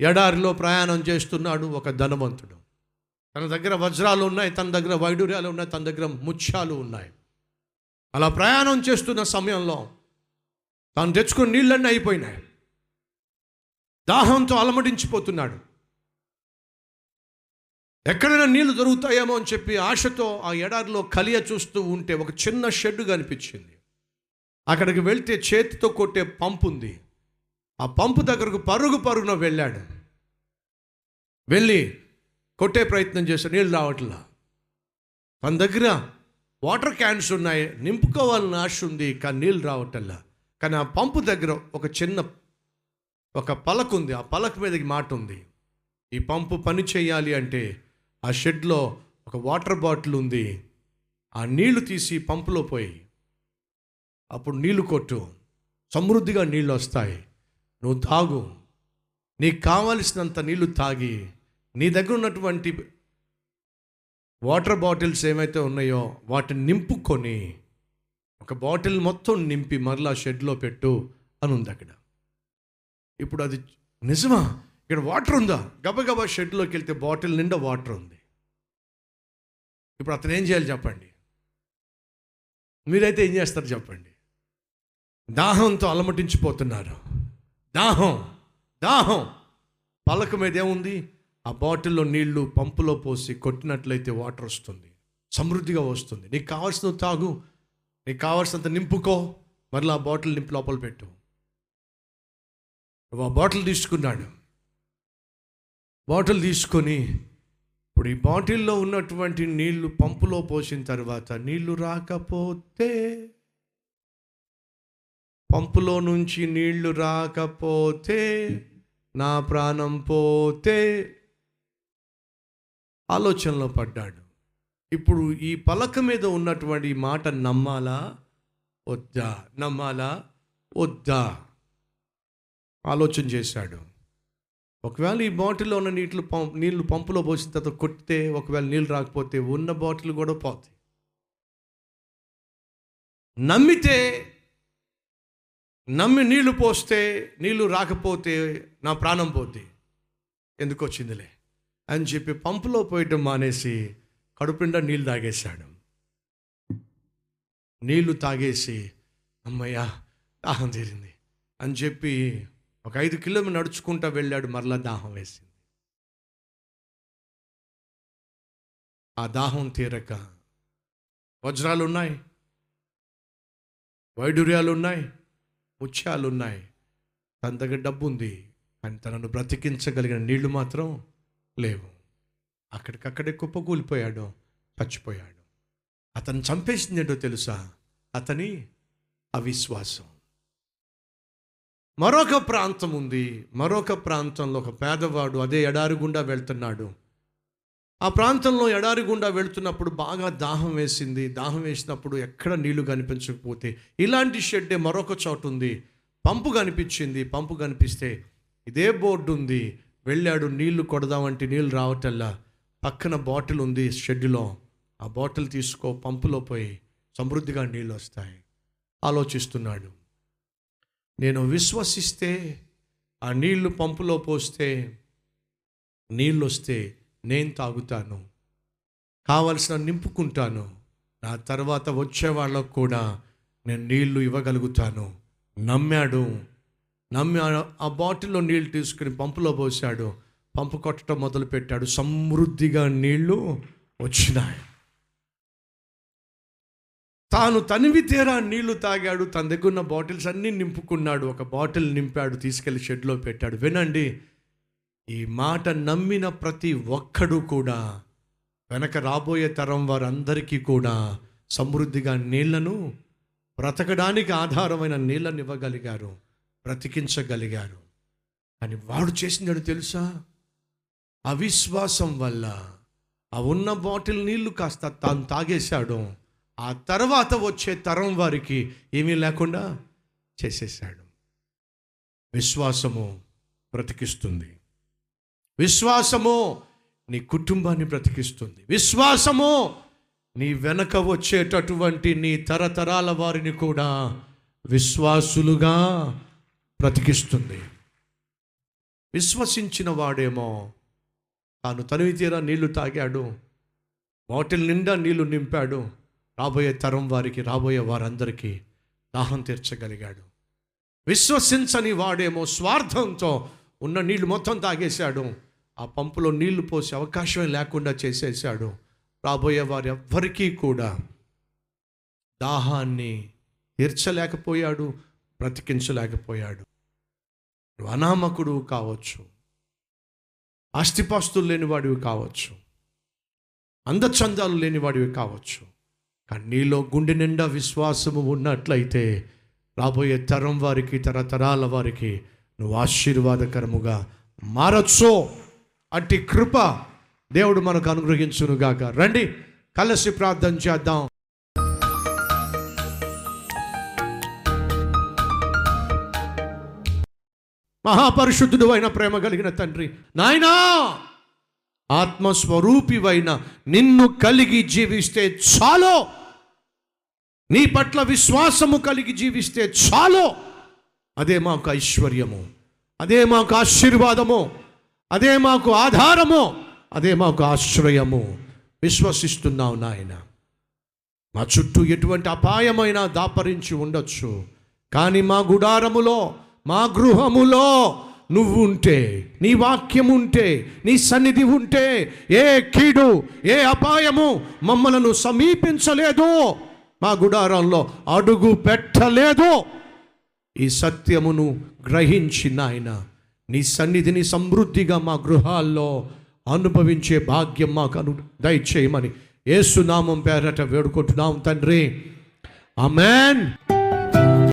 ఎడారిలో ప్రయాణం చేస్తున్నాడు ఒక ధనవంతుడు. తన దగ్గర వజ్రాలు ఉన్నాయి తన దగ్గర వైడూర్యాలు ఉన్నాయి తన దగ్గర ముత్యాలు ఉన్నాయి. అలా ప్రయాణం చేస్తున్న సమయంలో తాను తెచ్చుకున్న నీళ్ళన్నీ అయిపోయినాయి. దాహంతో అలమటించిపోతున్నాడు. ఎక్కడైనా నీళ్ళు దొరుకుతాయేమో అని చెప్పి ఆశతో ఆ ఎడారిలో కలియ చూస్తూ ఉంటే ఒక చిన్న షెడ్ కనిపించింది అక్కడికి వెళ్తే చేతితో కొట్టే పంపు ఉంది ఆ పంపు దగ్గరకు పరుగు పరుగున వెళ్ళాడు. వెళ్ళి కొట్టే ప్రయత్నం చేస్తే నీళ్ళు రావట్లా. తన దగ్గర వాటర్ క్యాన్స్ ఉన్నాయి. నింపుకోవాలని ఆశ ఉంది కానీ నీళ్ళు రావటల్లా కానీ ఆ పంపు దగ్గర ఒక చిన్న ఒక పలక ఉంది. ఆ పలక మీదకి మాట ఉంది. ఈ పంపు పని చేయాలి అంటే ఆ షెడ్లో ఒక వాటర్ బాటిల్ ఉంది. ఆ నీళ్ళు తీసి పంపులో పోయి అప్పుడు నీళ్ళు కొట్టు. సమృద్ధిగా నీళ్ళు వస్తాయి. నువ్వు తాగు. నీకు కావలసినంత నీళ్ళు తాగి. నీ దగ్గర ఉన్నటువంటి వాటర్ బాటిల్స్ ఏమైతే ఉన్నాయో వాటిని నింపుకొని ఒక బాటిల్ మొత్తం నింపి మరలా షెడ్లో పెట్టు అని ఉంది అక్కడ. ఇప్పుడు అది నిజమా? ఇక్కడ వాటర్ ఉందా? గబగబా షెడ్లోకి వెళ్తే బాటిల్ నిండా వాటర్ ఉంది. ఇప్పుడు అతను ఏం చేయాలి చెప్పండి? మీరైతే ఏం చేస్తారు చెప్పండి? దాహంతో అలమటించిపోతున్నారు. దాహం దాహం. పలక మీద ఏముంది? ఆ బాటిల్లో నీళ్ళు పంపులో పోసి కొట్టినట్లయితే వాటర్ వస్తుంది. సమృద్ధిగా వస్తుంది. నీకు కావాల్సిన తాగు. నీకు కావాల్సినంత నింపుకో. మరలా ఆ బాటిల్ నింపు లోపల పెట్టు. ఆ బాటిల్ తీసుకున్నాడు. బాటిల్ తీసుకొని ఇప్పుడు ఈ బాటిల్లో ఉన్నటువంటి నీళ్ళు పంపులో పోసిన తర్వాత నీళ్ళు రాకపోతే పంపులో నుంచి నీళ్ళు రాకపోతే నా ప్రాణం పోతే ఆలోచనలో పడ్డాడు. ఇప్పుడు ఈ పలక మీద ఉన్నటువంటి మాట నమ్మాలా? వద్దా? నమ్మాలా? వద్దా? ఆలోచన చేశాడు. ఒకవేళ ఈ బాటిల్లో ఉన్న నీటిలో పంప్ నీళ్ళు పంపులో పోసిన తర్వాత కొట్టితే ఒకవేళ నీళ్ళు రాకపోతే ఉన్న బాటిల్ కూడా పోతాయి. నమ్మితే నమ్మి నీళ్ళు పోస్తే నీళ్ళు రాకపోతే నా ప్రాణం పోద్ది. ఎందుకు వచ్చిందిలే? అని చెప్పి పంపులో పోయటం మానేసి కడుపుండా నీళ్ళు తాగేశాడు. నీళ్ళు తాగేసి అమ్మయ్యా దాహం తీరింది. అని చెప్పి ఒక ఐదు కిలోమీటర్ నడుచుకుంటా వెళ్ళాడు మరలా దాహం వేసింది. ఆ దాహం తీరక వజ్రాలు ఉన్నాయి వైడూర్యాలు ఉన్నాయి ముత్యాలు ఉన్నాయి తన దగ్గర డబ్బు ఉంది కానీ తనను బ్రతికించగలిగిన నీళ్ళు మాత్రం లేవు. అక్కడికక్కడే కుప్పకూలిపోయాడు చచ్చిపోయాడు. అతను చంపేసింది ఏంటో తెలుసా? అతని అవిశ్వాసం. మరొక ప్రాంతం ఉంది. మరొక ప్రాంతంలో ఒక పేదవాడు అదే ఎడారి గుండా వెళ్తున్నాడు. ఆ ప్రాంతంలో ఎడారి గుండా వెళుతున్నప్పుడు బాగా దాహం వేసింది. దాహం వేసినప్పుడు ఎక్కడ నీళ్ళు కనిపించకపోతే ఇలాంటి షెడ్డే మరొక చోటు ఉంది. పంపు కనిపించింది. పంపు కనిపిస్తే ఇదే బోర్డు ఉంది. వెళ్ళాడు నీళ్ళు కొడదామంటే నీళ్ళు రావటల్లా పక్కన బాటిల్ ఉంది షెడ్లో ఆ బాటిల్ తీసుకో పంపులో పోయి సమృద్ధిగా నీళ్ళు వస్తాయి. ఆలోచిస్తున్నాడు. నేను విశ్వసిస్తే ఆ నీళ్ళు పంపులో పోస్తే నీళ్ళు వస్తే నేను తాగుతాను. కావలసిన నింపుకుంటాను. నా తర్వాత వచ్చే వాళ్ళకు కూడా నేను నీళ్ళు ఇవ్వగలుగుతాను. నమ్మాడు. నమ్మాడు ఆ- ఆ బాటిల్లో నీళ్ళు తీసుకుని పంపులో పోసాడు పంపు కొట్టడం మొదలుపెట్టాడు. సమృద్ధిగా నీళ్ళు వచ్చినాయి. తాను తనివి తీరా నీళ్ళు తాగాడు. తన దగ్గర ఉన్న బాటిల్స్ అన్నీ నింపుకున్నాడు. ఒక బాటిల్ నింపాడు. తీసుకెళ్ళి షెడ్లో పెట్టాడు. వినండి. ఈ మాట నమ్మిన ప్రతి ఒక్కడు కూడా వెనక రాబోయే తరం వారందరికీ కూడా సమృద్ధిగా నీళ్ళను బ్రతకడానికి ఆధారమైన నీళ్ళని ఇవ్వగలిగారు బ్రతికించగలిగారు. అని వాడు చేసిందాడు తెలుసా? అవిశ్వాసం వల్ల ఆ ఉన్న బాటిల్ నీళ్ళు కాస్త తాను తాగేశాడు ఆ తర్వాత వచ్చే తరం వారికి ఏమీ లేకుండా చేసేసాడు విశ్వాసము బ్రతికిస్తుంది. విశ్వాసము నీ కుటుంబాన్ని బ్రతికిస్తుంది. విశ్వాసము నీ వెనక వచ్చేటటువంటి నీ తరతరాల వారిని కూడా విశ్వాసులుగా బ్రతికిస్తుంది. విశ్వసించిన వాడేమో తాను తనివి తీరా నీళ్ళు తాగాడు బాటిల్ నిండా నీళ్ళు నింపాడు రాబోయే తరం వారికి రాబోయే వారందరికీ దాహం తీర్చగలిగాడు. విశ్వసించని వాడేమో స్వార్థంతో ఉన్న నీళ్ళు మొత్తం తాగేశాడు. ఆ పంపులో నీళ్ళు పోసే అవకాశమే లేకుండా చేసేసాడు. రాబోయే వారు ఎవ్వరికీ కూడా దాహాన్ని తీర్చలేకపోయాడు బ్రతికించలేకపోయాడు. నువ్వు అనామకుడు కావచ్చు. ఆస్తిపాస్తులు లేనివాడివి కావచ్చు. అందచందాలు లేనివాడివి కావచ్చు. కానీ నీలో గుండె నిండా విశ్వాసము ఉన్నట్లయితే రాబోయే తరం వారికి తరతరాల వారికి నువ్వు ఆశీర్వాదకరముగా మారచ్చు. అట్టి కృప దేవుడు మనకు అనుగ్రహించునుగాక. రండి కలిసి ప్రార్థన చేద్దాం. మహాపరిశుద్ధుడు అయిన ప్రేమ కలిగిన తండ్రి నాయనా ఆత్మస్వరూపివైన నిన్ను కలిగి జీవిస్తే చాలు. నీ పట్ల విశ్వాసము కలిగి జీవిస్తే చాలు. అదే మాకు ఐశ్వర్యము అదే మాకు ఆశీర్వాదము. అదే మాకు ఆధారము అదే మాకు ఆశ్రయము. విశ్వసిస్తున్నావు నాయన. మా చుట్టూ ఎటువంటి అపాయమైన దాపరించి ఉండొచ్చు. కానీ మా గుడారములో మా గృహములో నువ్వు ఉంటే నీ వాక్యం ఉంటే నీ సన్నిధి ఉంటే ఏ కీడు ఏ అపాయము మమ్మలను సమీపించలేదు. మా గుడారంలో అడుగు పెట్టలేదు. ఈ సత్యమును గ్రహించి నాయన నీ సన్నిధిని సమృద్ధిగా మా గృహాల్లో అనుభవించే భాగ్యం మాకు అను దయచేయమని ఏసునామం పేరట వేడుకుంటున్నాం తండ్రి. ఆమెన్.